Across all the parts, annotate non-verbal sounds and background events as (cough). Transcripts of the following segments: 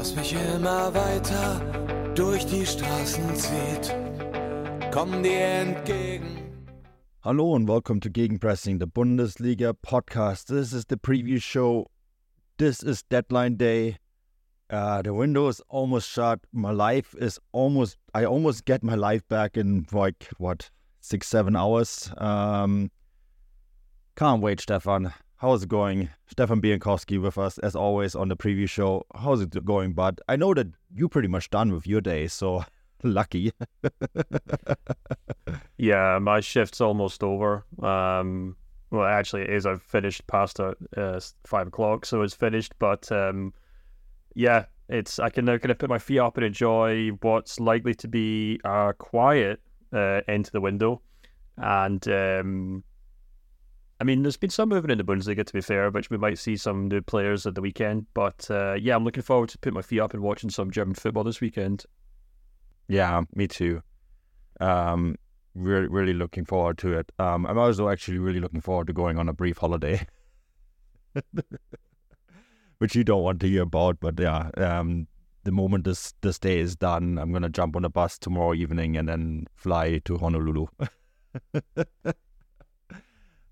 das mich immer weiter durch die Straßen zieht. Komm dir entgegen. Hello and welcome to Gegenpressing, the Bundesliga podcast. This is the preview show. This is deadline day. Uh, the window is almost shut. My life is almost, I almost get my life back in like, what, six, seven hours. Um, can't wait, Stefan. How's it going? Stefan Bienkowski with us, as always, on the preview show. How's it going, bud? I know that you're pretty much done with your day, so (laughs) lucky. yeah, my shift's almost over. Um, well, actually, it is. I've finished past uh, five o'clock, so it's finished. But um, yeah, it's I can now kind of put my feet up and enjoy what's likely to be a quiet uh, into the window. And um, I mean, there's been some movement in the Bundesliga, to be fair, which we might see some new players at the weekend. But uh, yeah, I'm looking forward to putting my feet up and watching some German football this weekend. Yeah, me too. Um, really, really looking forward to it. Um, I'm also actually really looking forward to going on a brief holiday. (laughs) which you don't want to hear about. But yeah, um, the moment this this day is done, I'm gonna jump on a bus tomorrow evening and then fly to Honolulu. (laughs)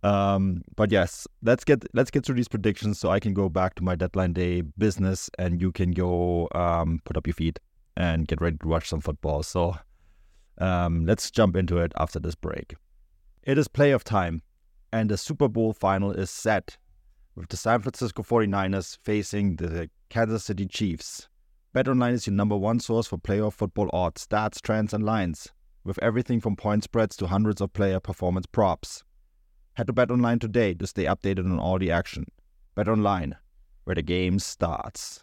um, but yes, let's get let's get through these predictions so I can go back to my deadline day business and you can go um, put up your feet and get ready to watch some football. So um, let's jump into it after this break. It is playoff time, and the Super Bowl final is set with the San Francisco 49ers facing the Kansas City Chiefs. BetOnline is your number one source for playoff football odds, stats, trends, and lines, with everything from point spreads to hundreds of player performance props. Head to Bet Online today to stay updated on all the action. Bet Online, where the game starts.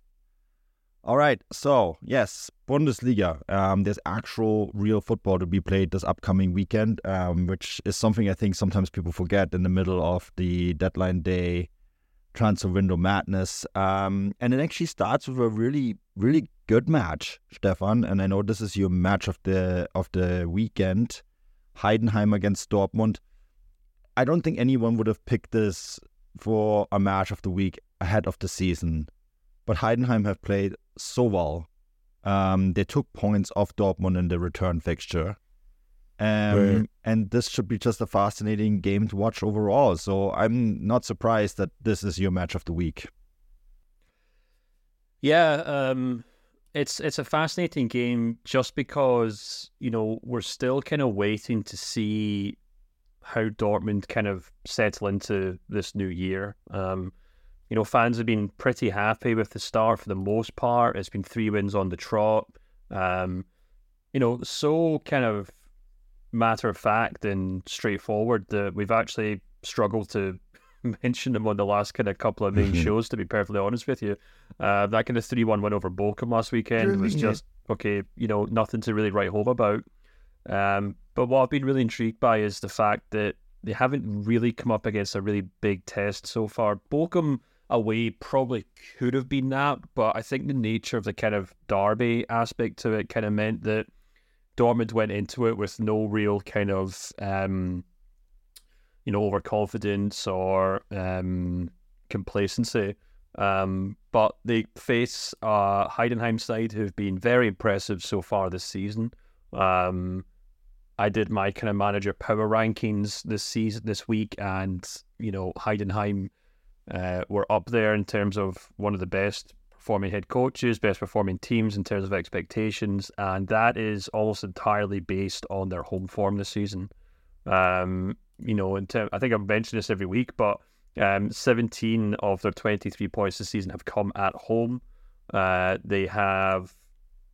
All right, so yes, Bundesliga. Um, there's actual real football to be played this upcoming weekend, um, which is something I think sometimes people forget in the middle of the deadline day transfer window madness. Um, and it actually starts with a really, really good match, Stefan. And I know this is your match of the of the weekend, Heidenheim against Dortmund. I don't think anyone would have picked this for a match of the week ahead of the season, but Heidenheim have played so well. Um, they took points off Dortmund in the return fixture. Um, right. And this should be just a fascinating game to watch overall. So I'm not surprised that this is your match of the week. Yeah, um, it's it's a fascinating game just because you know we're still kind of waiting to see how Dortmund kind of settle into this new year. Um, you know, fans have been pretty happy with the start for the most part. It's been three wins on the trot. Um, you know, so kind of matter of fact and straightforward that we've actually struggled to (laughs) mention them on the last kind of couple of main mm-hmm. shows. To be perfectly honest with you, uh, that kind of three one win over Bochum last weekend was just okay. You know, nothing to really write home about. Um, but what I've been really intrigued by is the fact that they haven't really come up against a really big test so far. Bochum away probably could have been that, but I think the nature of the kind of derby aspect to it kind of meant that Dortmund went into it with no real kind of um, you know overconfidence or um, complacency. Um, but they face a Heidenheim side who've been very impressive so far this season. Um, I did my kind of manager power rankings this season this week, and you know Heidenheim uh, were up there in terms of one of the best performing head coaches, best performing teams in terms of expectations, and that is almost entirely based on their home form this season. Um, you know, in term, I think I've mentioned this every week, but um, 17 of their 23 points this season have come at home. Uh, they have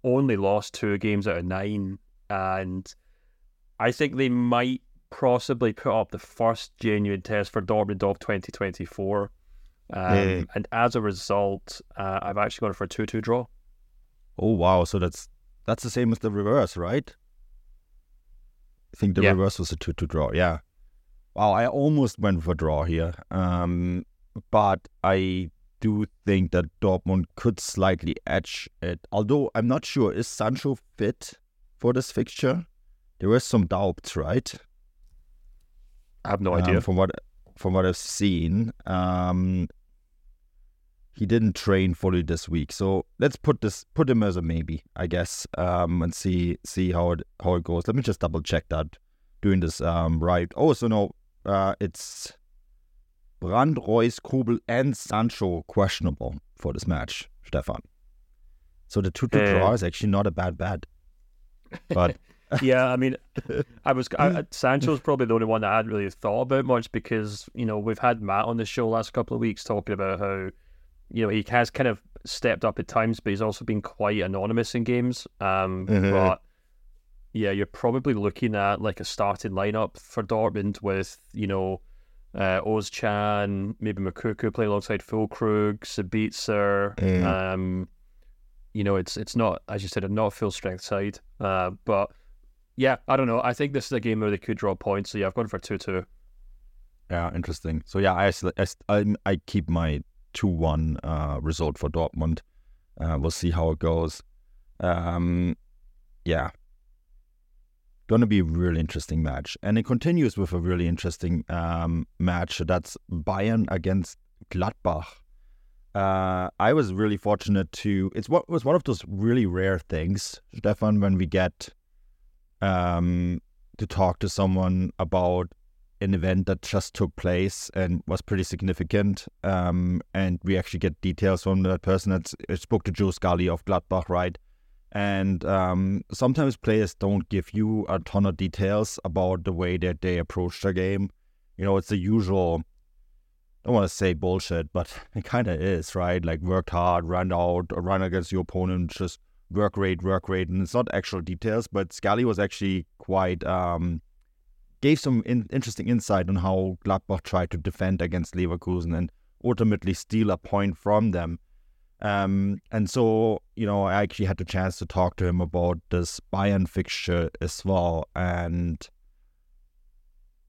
only lost two games out of nine, and I think they might possibly put up the first genuine test for Dortmund of 2024 Um, Yeah. And as a result, uh, I've actually gone for a 2 2 draw. Oh wow! So that's that's the same as the reverse, right? I think the Yeah. reverse was a two-two draw. Yeah. Wow! I almost went for a draw here, um, but I do think that Dortmund could slightly edge it. Although I'm not sure, is Sancho fit for this fixture? There were some doubts, right? I have no Um, idea. from what from what I've seen, um, he didn't train fully this week. So let's put this put him as a maybe, I guess, um, and see see how it how it goes. Let me just double check that doing this um, right. Oh, so no, uh, it's Brand, Reus, Kobel, and Sancho questionable for this match, Stefan. So the two to Uh, draw is actually not a bad bet, but (laughs) yeah, I mean, (laughs) I was I, Sancho's probably the only one that I hadn't really thought about much because you know we've had Matt on the show last couple of weeks talking about how you know he has kind of stepped up at times, but he's also been quite anonymous in games. Um, Mhm. but yeah, you're probably looking at like a starting lineup for Dortmund with you know uh, Özcan, maybe Moukoko playing alongside Füllkrug, Sabitzer. Mm. Um, you know, it's it's not as you said, a not full strength side. Uh, but yeah, I don't know. I think this is a game where they could draw points. So yeah, I've gone for two two. Yeah, interesting. So yeah, I I, I, keep my two one uh, result for Dortmund. Uh, we'll see how it goes. Um, yeah, gonna be a really interesting match, and it continues with a really interesting um, match. That's Bayern against Gladbach. Uh, I was really fortunate to. It's what was one of those really rare things, Stefan, when we get um, to talk to someone about an event that just took place and was pretty significant. Um, and we actually get details from that person that spoke to Joe Scally of Gladbach, right? And um, sometimes players don't give you a ton of details about the way that they approach the game. You know, it's the usual. I don't want to say bullshit, but (laughs) it kind of is, right? Like worked hard, ran out, run against your opponent, just work rate, work rate, and it's not actual details. But Scally was actually quite um, gave some in- interesting insight on how Gladbach tried to defend against Leverkusen and ultimately steal a point from them. Um, and so, you know, I actually had the chance to talk to him about this Bayern fixture as well. And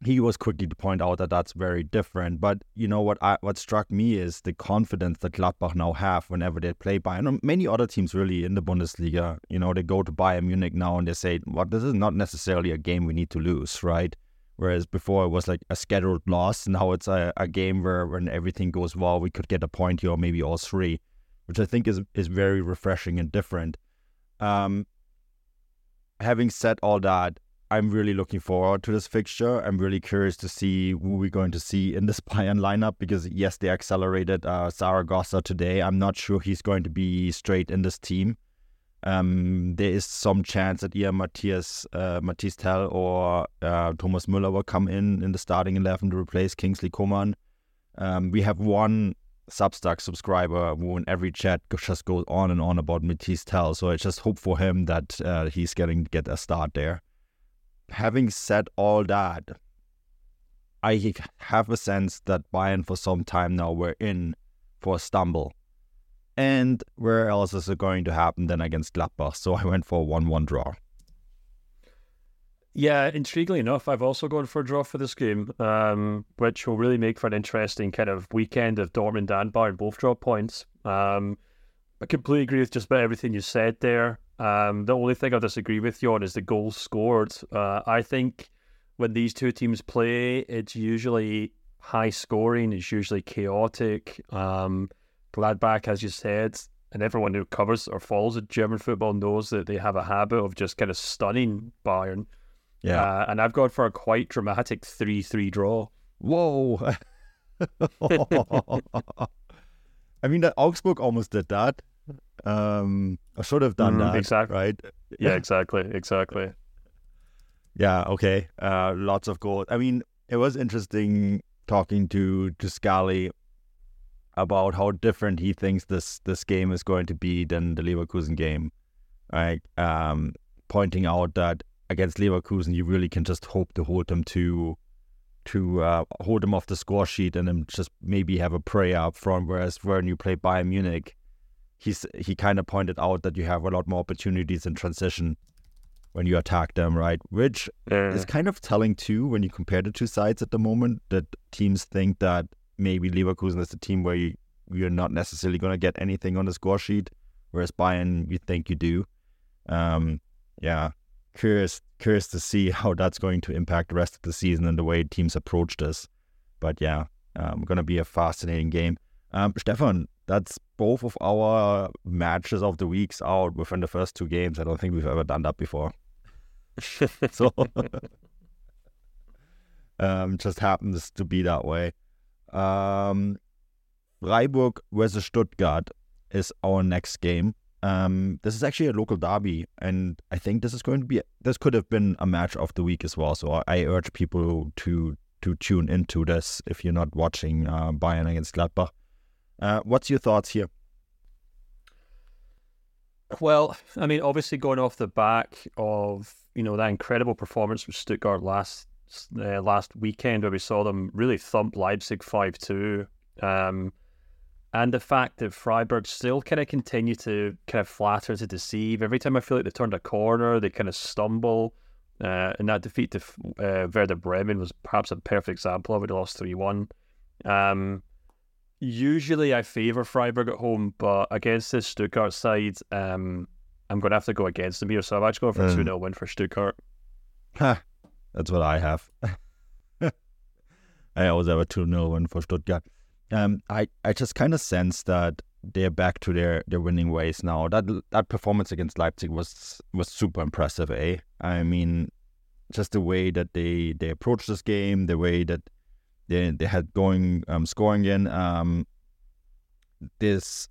he was quickly to point out that that's very different. But you know what? I, what struck me is the confidence that Gladbach now have whenever they play Bayern. And Many other teams really in the Bundesliga, you know, they go to Bayern Munich now and they say, "Well, this is not necessarily a game we need to lose, right?" Whereas before it was like a scheduled loss. Now it's a, a game where when everything goes well, we could get a point here or maybe all three, which I think is is very refreshing and different. Um, having said all that, I'm really looking forward to this fixture. I'm really curious to see who we're going to see in this (laughs) Bayern lineup because yes, they accelerated uh, Zaragoza today. I'm not sure he's going to be straight in this team. Um, there is some chance that either Mathys uh, Mathys Tel or uh, Thomas Müller will come in in the starting eleven to replace Kingsley Coman. Um, we have one Substack subscriber who in every chat just goes on and on about Mathys Tel, so I just hope for him that uh, he's getting get a start there. Having said all that, I have a sense that Bayern for some time now we're in for a stumble. And where else is it going to happen than against Gladbach? So I went for a 1 1 draw. Yeah, intriguingly enough, I've also gone for a draw for this game, um, which will really make for an interesting kind of weekend of Dortmund and Bayern both draw points. Um, I completely agree with just about everything you said there. Um, the only thing I disagree with you on is the goals scored. Uh, I think when these two teams play, it's usually high scoring, it's usually chaotic. Um, Gladbach, as you said, and everyone who covers or follows German football knows that they have a habit of just kind of stunning Bayern. Yeah. Uh, and I've gone for a quite dramatic 3 3 draw. Whoa. (laughs) (laughs) I mean, that Augsburg almost did that. Um, I should have done Mm, that. exactly. Right. Yeah, (laughs) exactly. Exactly. Yeah. Okay. Uh, lots of goals. I mean, it was interesting talking to to Scally about how different he thinks this this game is going to be than the Leverkusen game. Right. Um, pointing out that against Leverkusen, you really can just hope to hold them to to uh, hold them off the score sheet and then just maybe have a prayer up front. Whereas when you play Bayern Munich, he's he kind of pointed out that you have a lot more opportunities in transition when you attack them, right? Which Yeah. is kind of telling too when you compare the two sides at the moment that teams think that maybe Leverkusen is the team where you, you're not necessarily going to get anything on the score sheet, whereas Bayern you think you do. Um, yeah, curious curious to see how that's going to impact the rest of the season and the way teams approach this. But yeah, um, going to be a fascinating game. Um, Stefan, that's both of our matches of the weeks out within the first two games. I don't think we've ever done that before. (laughs) so (laughs) um, just happens to be that way. Um, Freiburg versus Stuttgart is our next game. Um, this is actually a local derby, and I think this is going to be this could have been a match of the week as well. So I, I urge people to to tune into this if you're not watching uh, Bayern against Gladbach. Uh, what's your thoughts here? Well, I mean, obviously going off the back of you know that incredible performance with Stuttgart last uh, last weekend, where we saw them really thump Leipzig five two, um, and the fact that Freiburg still kind of continue to kind of flatter to deceive. Every time I feel like they turned a corner, they kind of stumble. Uh, and that defeat to uh, Werder Bremen was perhaps a perfect example of it. They lost three one. Um, usually I favour Freiburg at home, but against this Stuttgart side, um, I'm going to have to go against them here. So I'm actually going for a 2 0 win for Stuttgart. Ha, that's what I have. (laughs) I always have a 2 0 win for Stuttgart. Um, I, I just kind of sense that they're back to their, their winning ways now. That that performance against Leipzig was was super impressive, eh? I mean, just the way that they, they approached this game, the way that they they had going um, scoring in. Um, this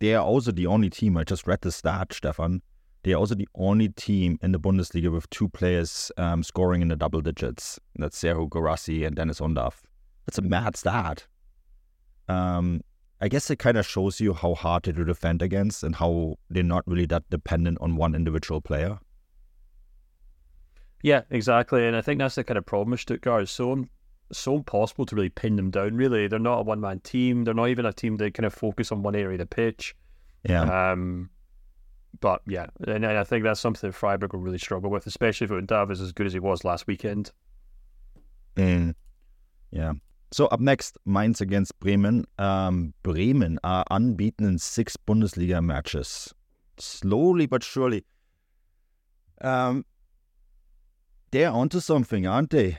they are also the only team. I just read the stat, Stefan. They are also the only team in the Bundesliga with two players um, scoring in the double digits. That's Serhou Guirassy and Deniz Undav. That's a mad stat. Um, I guess it kind of shows you how hard they defend against and how they're not really that dependent on one individual player. Yeah, exactly. And I think that's the kind of problem with Stuttgart. It's so so impossible to really pin them down. Really, they're not a one man team. They're not even a team that kind of focus on one area of the pitch. Yeah. Um, but yeah, and, and I think that's something that Freiburg will really struggle with, especially if Undav is as good as he was last weekend. Mm. Yeah. So up next, Mainz against Bremen. Um, Bremen are unbeaten in six Bundesliga matches. Slowly but surely. Um, they're onto something, aren't they?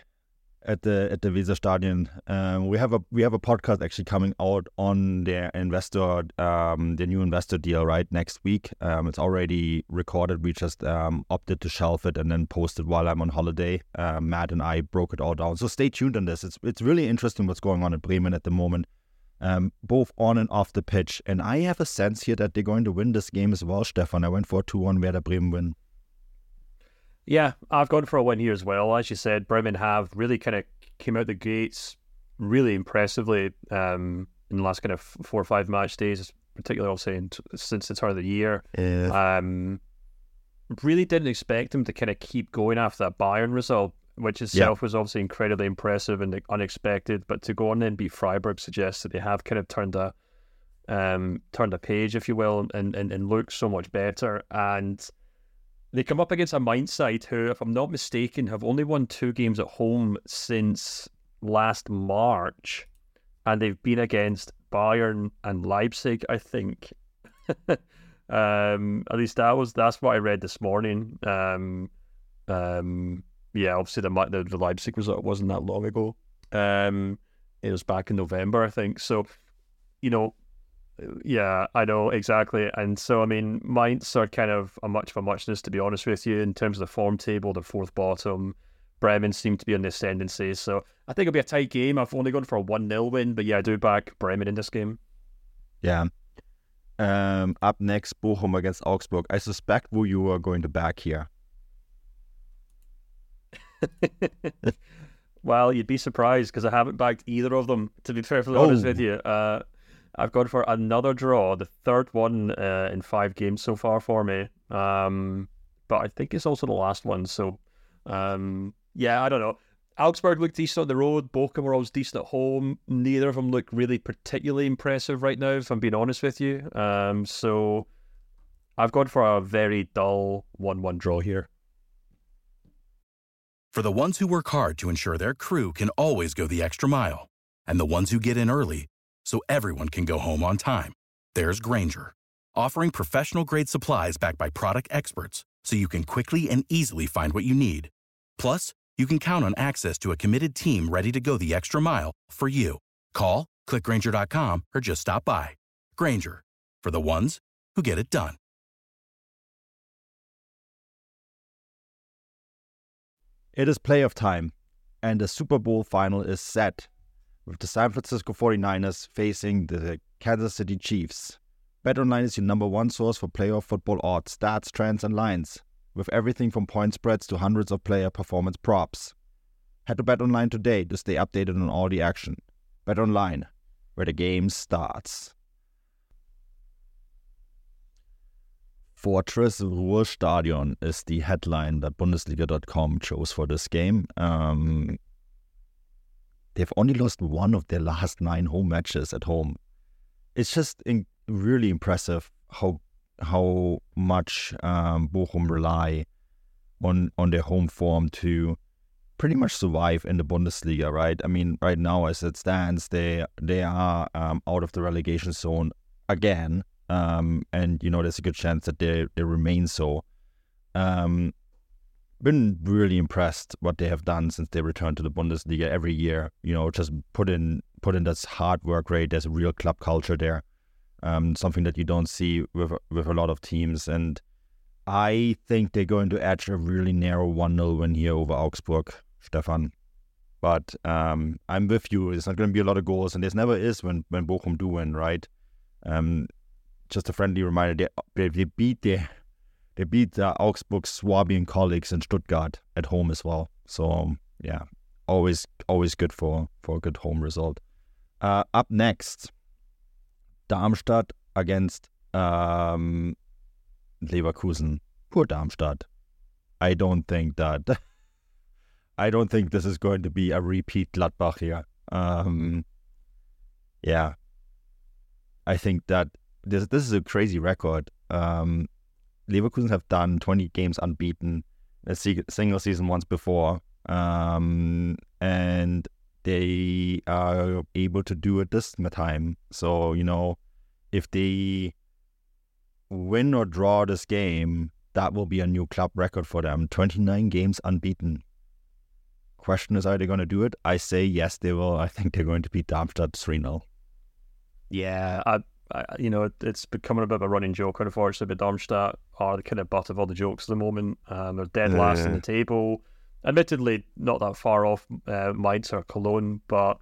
At the at the Weserstadion, um, we have a we have a podcast actually coming out on their investor, um, the new investor deal right next week. Um, it's already recorded. We just um, opted to shelf it and then post it while I'm on holiday. Uh, Matt and I broke it all down. So stay tuned on this. It's it's really interesting what's going on at Bremen at the moment, um, both on and off the pitch. And I have a sense here that they're going to win this game as well, Stefan. I went for a two-one Werder Bremen win. Yeah, I've gone for a win here as well. As you said, Bremen have really kind of came out the gates really impressively um, in the last kind of four or five match days, particularly I'll say in t- since the turn of the year. Yeah. Um, really didn't expect them to kind of keep going after that Bayern result, which itself was obviously incredibly impressive and unexpected. But to go on and beat Freiburg suggests that they have kind of turned a um, turned a page, if you will, and, and, and look so much better. And they come up against a Mainz side who, if I'm not mistaken, have only won two games at home since last March, and they've been against Bayern and Leipzig, I think. (laughs) um, at least that was that's what I read this morning. Um, um, yeah, obviously the, the the Leipzig result wasn't that long ago. Um, it was back in November, I think. So, you know, yeah, I know exactly. And so, I mean, Mainz are kind of a much of a muchness, to be honest with you, in terms of the form table, the fourth bottom. Bremen seem to be on the ascendancy. So I think it'll be a tight game. I've only gone for a 1 0 win, but yeah, I do back Bremen in this game. Yeah. Um, up next, Bochum against Augsburg. I suspect who you are going to back here. (laughs) well, you'd be surprised because I haven't backed either of them, to be perfectly honest with you. Uh, I've gone for another draw, the third one uh, in five games so far for me. Um, but I think it's also the last one. So, um, yeah, I don't know. Augsburg looked decent on the road. Bochum were always decent at home. Neither of them look really particularly impressive right now, if I'm being honest with you. Um, so I've gone for a very dull 1 1 draw here. For the ones who work hard to ensure their crew can always go the extra mile, and the ones who get in early so everyone can go home on time, there's Grainger, offering professional grade supplies backed by product experts so you can quickly and easily find what you need. Plus, you can count on access to a committed team ready to go the extra mile for you. Call, clickgranger.com, or just stop by. Grainger, for the ones who get it done. It is playoff time, and the Super Bowl final is set, with the San Francisco 49ers facing the Kansas City Chiefs. BetOnline is your number one source for playoff football odds, stats, trends, and lines, with everything from point spreads to hundreds of player performance props. Head to BetOnline today to stay updated on all the action. BetOnline, where the game starts. Fortress Ruhrstadion is the headline that Bundesliga.com chose for this game. Um, they've only lost one of their last nine home matches at home. It's just in, really impressive how how much um, Bochum rely on on their home form to pretty much survive in the Bundesliga. Right? I mean, right now as it stands, they they are um, out of the relegation zone again um, and you know there's a good chance that they they remain so. Um, been really impressed what they have done since they returned to the Bundesliga every year. You know, just put in put in this hard work rate. There's a real club culture there, um, something that you don't see with with a lot of teams. And I think they're going to edge a really narrow one 0 win here over Augsburg, Stefan. But um, I'm with you. It's not going to be a lot of goals, and there's never is when when Bochum do win, right? Um, just a friendly reminder, they, they beat the they beat the Augsburg Swabian colleagues in Stuttgart at home as well. So um, yeah, always always good for for a good home result. Uh, up next, Darmstadt against um, Leverkusen. Poor Darmstadt. I don't think that. (laughs) I don't think this is going to be a repeat Gladbach here. Um, yeah, I think that this this is a crazy record. Um, Leverkusen have done 20 games unbeaten a single season once before, um, and they are able to do it this time. So you know, if they win or draw this game, that will be a new club record for them. 29 games unbeaten. Question is, are they going to do it? I say yes, they will. I think they're going to beat Darmstadt 3 0. Yeah, I, you know, it's becoming a bit of a running joke, unfortunately. But Darmstadt are the kind of butt of all the jokes at the moment. Um, they're dead last in the table. Admittedly, not that far off uh, Mainz or Cologne, but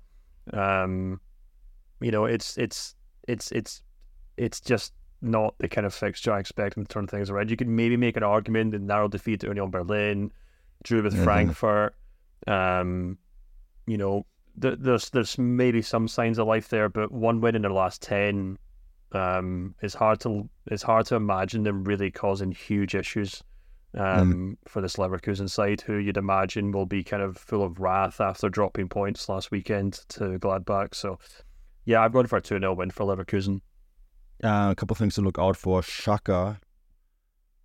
um, you know, it's it's it's it's it's just not the kind of fixture I expect them to turn things around. You could maybe make an argument in narrow defeat to Union Berlin, drew with mm-hmm. Frankfurt. Um, you know, there's there's maybe some signs of life there, but one win in their last ten um, it's hard to it's hard to imagine them really causing huge issues um, mm. for this Leverkusen side, who you'd imagine will be kind of full of wrath after dropping points last weekend to Gladbach. So, yeah, I'm going for a 2 0 win for Leverkusen. Uh, a couple of things to look out for. Xhaka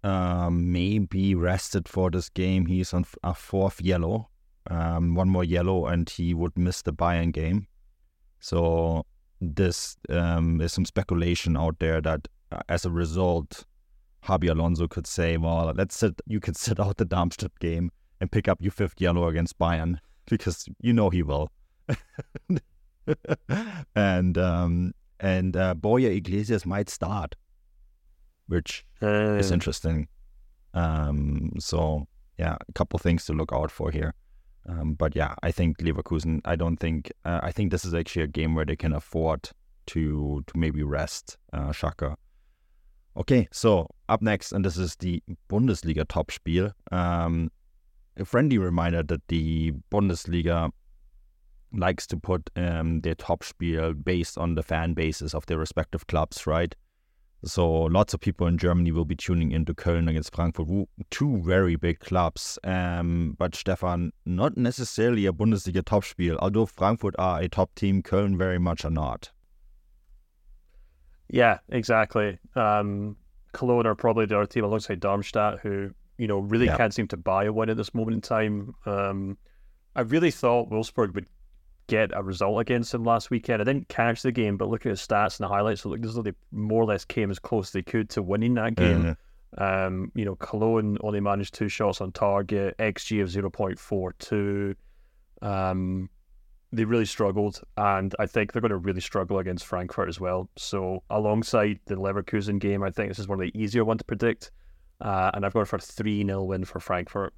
uh, may be rested for this game. He's on a fourth yellow, um, one more yellow, and he would miss the Bayern game. So this um, there's some speculation out there that uh, as a result, Xabi Alonso could say, "Well, let's sit. You could sit out the Darmstadt game and pick up your fifth yellow against Bayern (laughs) because you know he will." (laughs) and um, and uh, Borja Iglesias might start, which is interesting. Um, so yeah, a couple things to look out for here. Um, but yeah, I think Leverkusen. I don't think. Uh, I think this is actually a game where they can afford to to maybe rest uh, Xhaka. Okay, so up next, and this is the Bundesliga Topspiel. Um, a friendly reminder that the Bundesliga likes to put um, their Topspiel based on the fan bases of their respective clubs, right? So lots of people in Germany will be tuning into Köln against Frankfurt, two very big clubs. Um, but Stefan, not necessarily a Bundesliga Topspiel, although Frankfurt are a top team, Köln very much are not. Yeah, exactly. Um, Cologne are probably the other team alongside Darmstadt who, you know, really yeah. can't seem to buy a win at this moment in time. Um, I really thought Wolfsburg would get a result against him last weekend. I didn't catch the game, but looking at the stats and the highlights, it looked as though they more or less came as close as they could to winning that game. Mm-hmm. Um, you know, Cologne only managed two shots on target, XG of 0.42. Um, they really struggled, and I think they're going to really struggle against Frankfurt as well. So, alongside the Leverkusen game, I think this is one of the easier ones to predict. Uh, and I've gone for a 3 0 win for Frankfurt.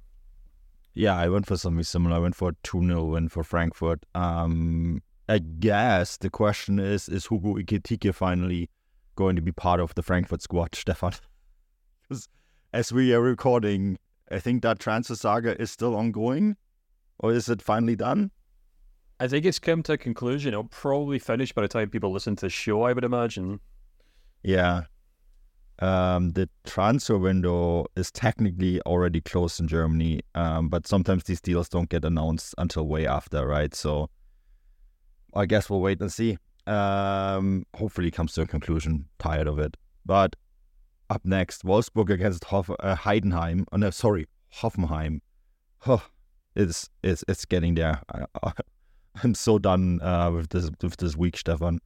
Yeah, I went for something similar. I went for a 2 0 win for Frankfurt. Um, I guess the question is is Hugo Ekitike finally going to be part of the Frankfurt squad, (laughs) Stefan? Because as we are recording, I think that transfer saga is still ongoing. Or is it finally done? I think it's come to a conclusion. It'll probably finish by the time people listen to the show, I would imagine. Yeah, um, the transfer window is technically already closed in Germany, um, but sometimes these deals don't get announced until way after, right? So I guess we'll wait and see. Um, hopefully, comes to a conclusion. Tired of it. But up next, Wolfsburg against Hoff- uh, Heidenheim. Oh, no, sorry, Hoffenheim. Huh, it's it's it's getting there. I, am (laughs) so done uh, with this with this week, Stefan.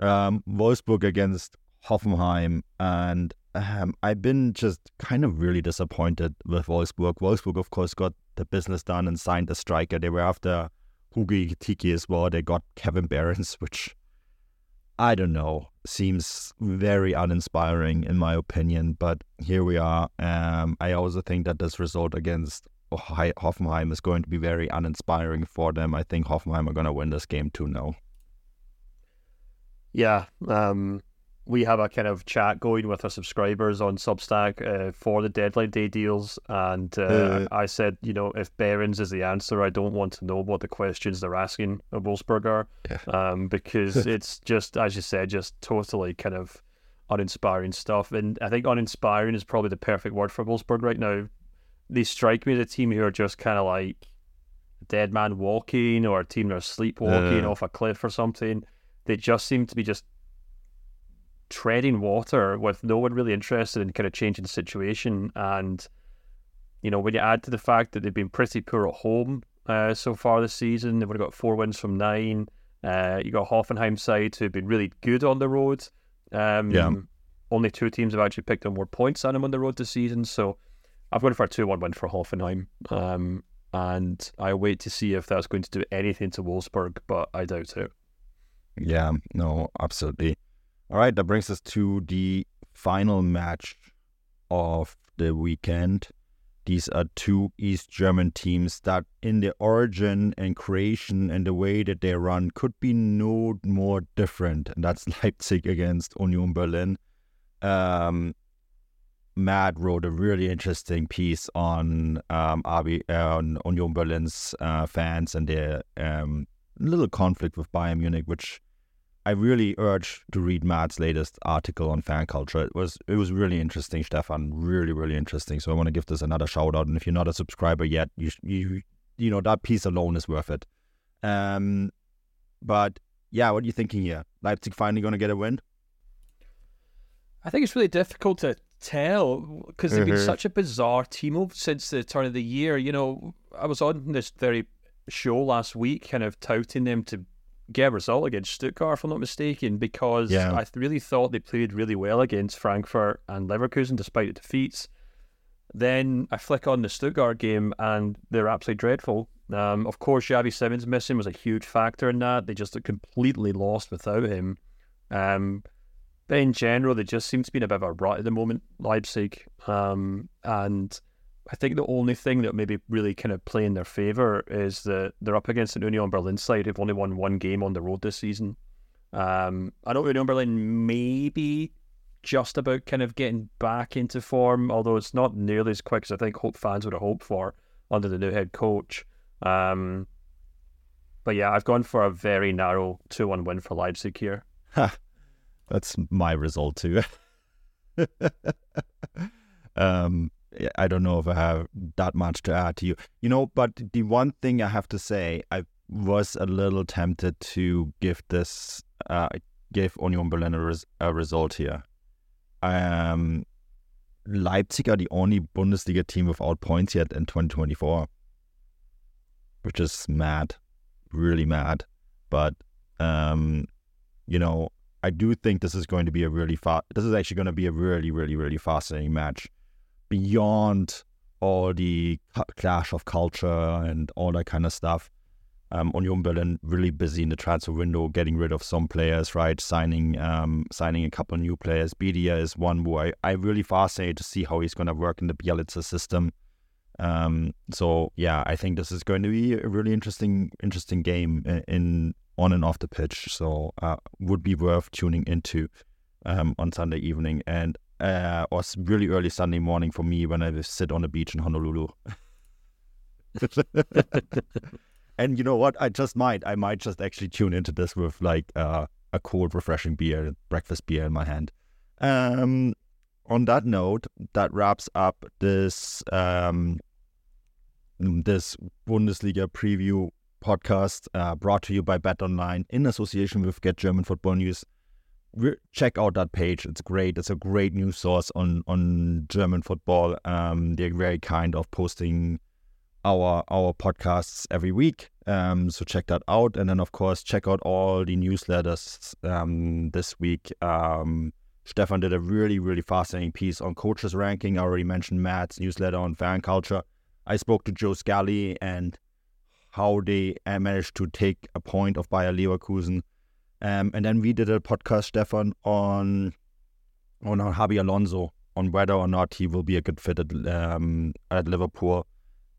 Um, Wolfsburg against Hoffenheim, and um, I've been just kind of really disappointed with Wolfsburg. Wolfsburg, of course, got the business done and signed a striker. They were after Hugo Tiki as well. They got Kevin Behrens, which I don't know, seems very uninspiring in my opinion. But here we are. Um, I also think that this result against Hoffenheim is going to be very uninspiring for them. I think Hoffenheim are going to win this game 2 0. Yeah. Um, we have a kind of chat going with our subscribers on Substack uh, for the deadline day deals, and uh, uh, I said, you know, if Behrens is the answer, I don't want to know what the questions they're asking of Wolfsburg are, yeah. um, because (laughs) it's just, as you said, just totally kind of uninspiring stuff. And I think uninspiring is probably the perfect word for Wolfsburg right now. They strike me as a team who are just kind of like dead man walking, or a team that are sleepwalking uh. off a cliff or something. They just seem to be just treading water with no one really interested in kind of changing the situation. And, you know, when you add to the fact that they've been pretty poor at home uh, so far this season, they've only got four wins from nine. Uh, you got Hoffenheim side who've been really good on the road. Um, yeah. Only two teams have actually picked up more points than them on the road this season. So I've gone for a 2 1 win for Hoffenheim. Um, and I wait to see if that's going to do anything to Wolfsburg, but I doubt it. Yeah, no, absolutely. All right, that brings us to the final match of the weekend. These are two East German teams that, in their origin and creation and the way that they run, could be no more different. And that's (laughs) Leipzig against Union Berlin. Um, Matt wrote a really interesting piece on um, RB, uh, on Union Berlin's uh, fans and their um, little conflict with Bayern Munich, which I really urge to read Matt's latest article on fan culture. It was it was really interesting, Stefan. Really, really interesting. So I want to give this another shout out. And if you're not a subscriber yet, you you you know that piece alone is worth it. Um, but yeah, what are you thinking here? Leipzig finally going to get a win? I think it's really difficult to tell because they've mm-hmm. been such a bizarre team since the turn of the year. You know, I was on this very show last week, kind of touting them to get a result against Stuttgart, if I'm not mistaken, because yeah. I really thought they played really well against Frankfurt and Leverkusen despite the defeats. Then I flick on the Stuttgart game and they're absolutely dreadful. Um, of course, Xavi Simons missing was a huge factor in that. They just completely lost without him. Um, but in general, they just seem to be in a bit of a rut at the moment, Leipzig. Um, and I think the only thing that maybe really kind of play in their favour is that they're up against an Union Berlin side who've only won one game on the road this season. Um, I know Union Berlin maybe just about kind of getting back into form, although it's not nearly as quick as I think hope fans would have hoped for under the new head coach. Um, but yeah, I've gone for a very narrow 2 1 win for Leipzig here. That's my result too. (laughs) um, I don't know if I have that much to add to you. You know, but the one thing I have to say, I was a little tempted to give this, uh, give Union Berlin a, res- a result here. Um, Leipzig are the only Bundesliga team without points yet in 2024, which is mad, really mad. But um, you know, I do think this is going to be a really fast. This is actually going to be a really, really, really fascinating match. Beyond all the clash of culture and all that kind of stuff, um, Union Berlin really busy in the transfer window, getting rid of some players, right? Signing, um, signing a couple new players. Bedia is one who I, I really fascinated to see how he's going to work in the Bjelica system. Um, so yeah, I think this is going to be a really interesting, interesting game in, in on and off the pitch. So uh, would be worth tuning into um, on Sunday evening, and uh, was really early Sunday morning for me when I sit on the beach in Honolulu. (laughs) and you know what? I just might. I might just actually tune into this with like uh, a cold, refreshing beer, breakfast beer in my hand. Um, on that note, that wraps up this um, this Bundesliga preview podcast uh, brought to you by Bet Online in association with Get German Football News. Check out that page; it's great. It's a great news source on on German football. Um, they're very kind of posting our our podcasts every week. Um, so check that out, and then of course check out all the newsletters um, this week. Um, Stefan did a really really fascinating piece on coaches ranking. I already mentioned Matt's newsletter on fan culture. I spoke to Joe Scally and how they managed to take a point of Bayer Leverkusen. Um, and then we did a podcast, Stefan, on on Xabi Alonso on whether or not he will be a good fit at, um, at Liverpool.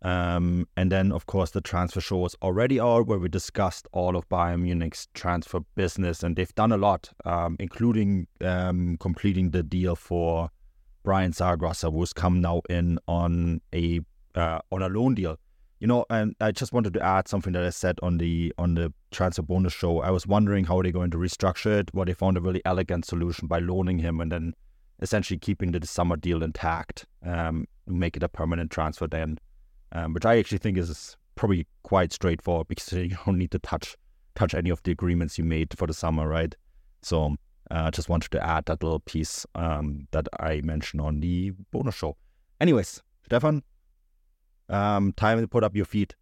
Um, and then, of course, the transfer show was already out where we discussed all of Bayern Munich's transfer business, and they've done a lot, um, including um, completing the deal for Bryan Zaragoza, who's come now in on a uh, on a loan deal. You know, and I just wanted to add something that I said on the on the transfer bonus show. I was wondering how they're going to restructure it. Well, they found a really elegant solution by loaning him and then essentially keeping the summer deal intact, um, make it a permanent transfer then um, which I actually think is probably quite straightforward because (laughs) you don't need to touch touch any of the agreements you made for the summer, right? So I uh, just wanted to add that little piece um, that I mentioned on the bonus show. Anyways, Stefan, um, time to put up your feet.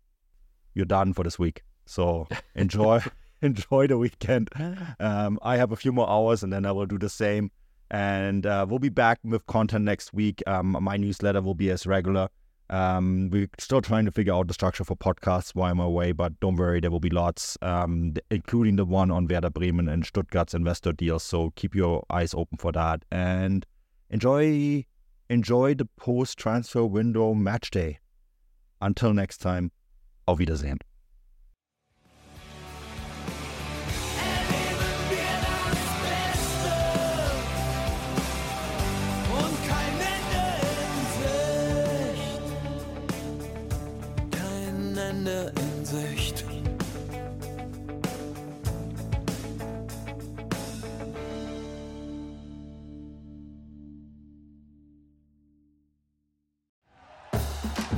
You're done for this week, so (laughs) enjoy (laughs) enjoy the weekend. (laughs) Um, I have a few more hours, and then I will do the same. And uh, we'll be back with content next week. Um, my newsletter will be as regular. Um, we're still trying to figure out the structure for podcasts while I'm away, but don't worry, there will be lots, um, including the one on Werder Bremen and Stuttgart's investor deals. So keep your eyes open for that and enjoy enjoy the post transfer window match day. Until next time, auf Wiedersehen.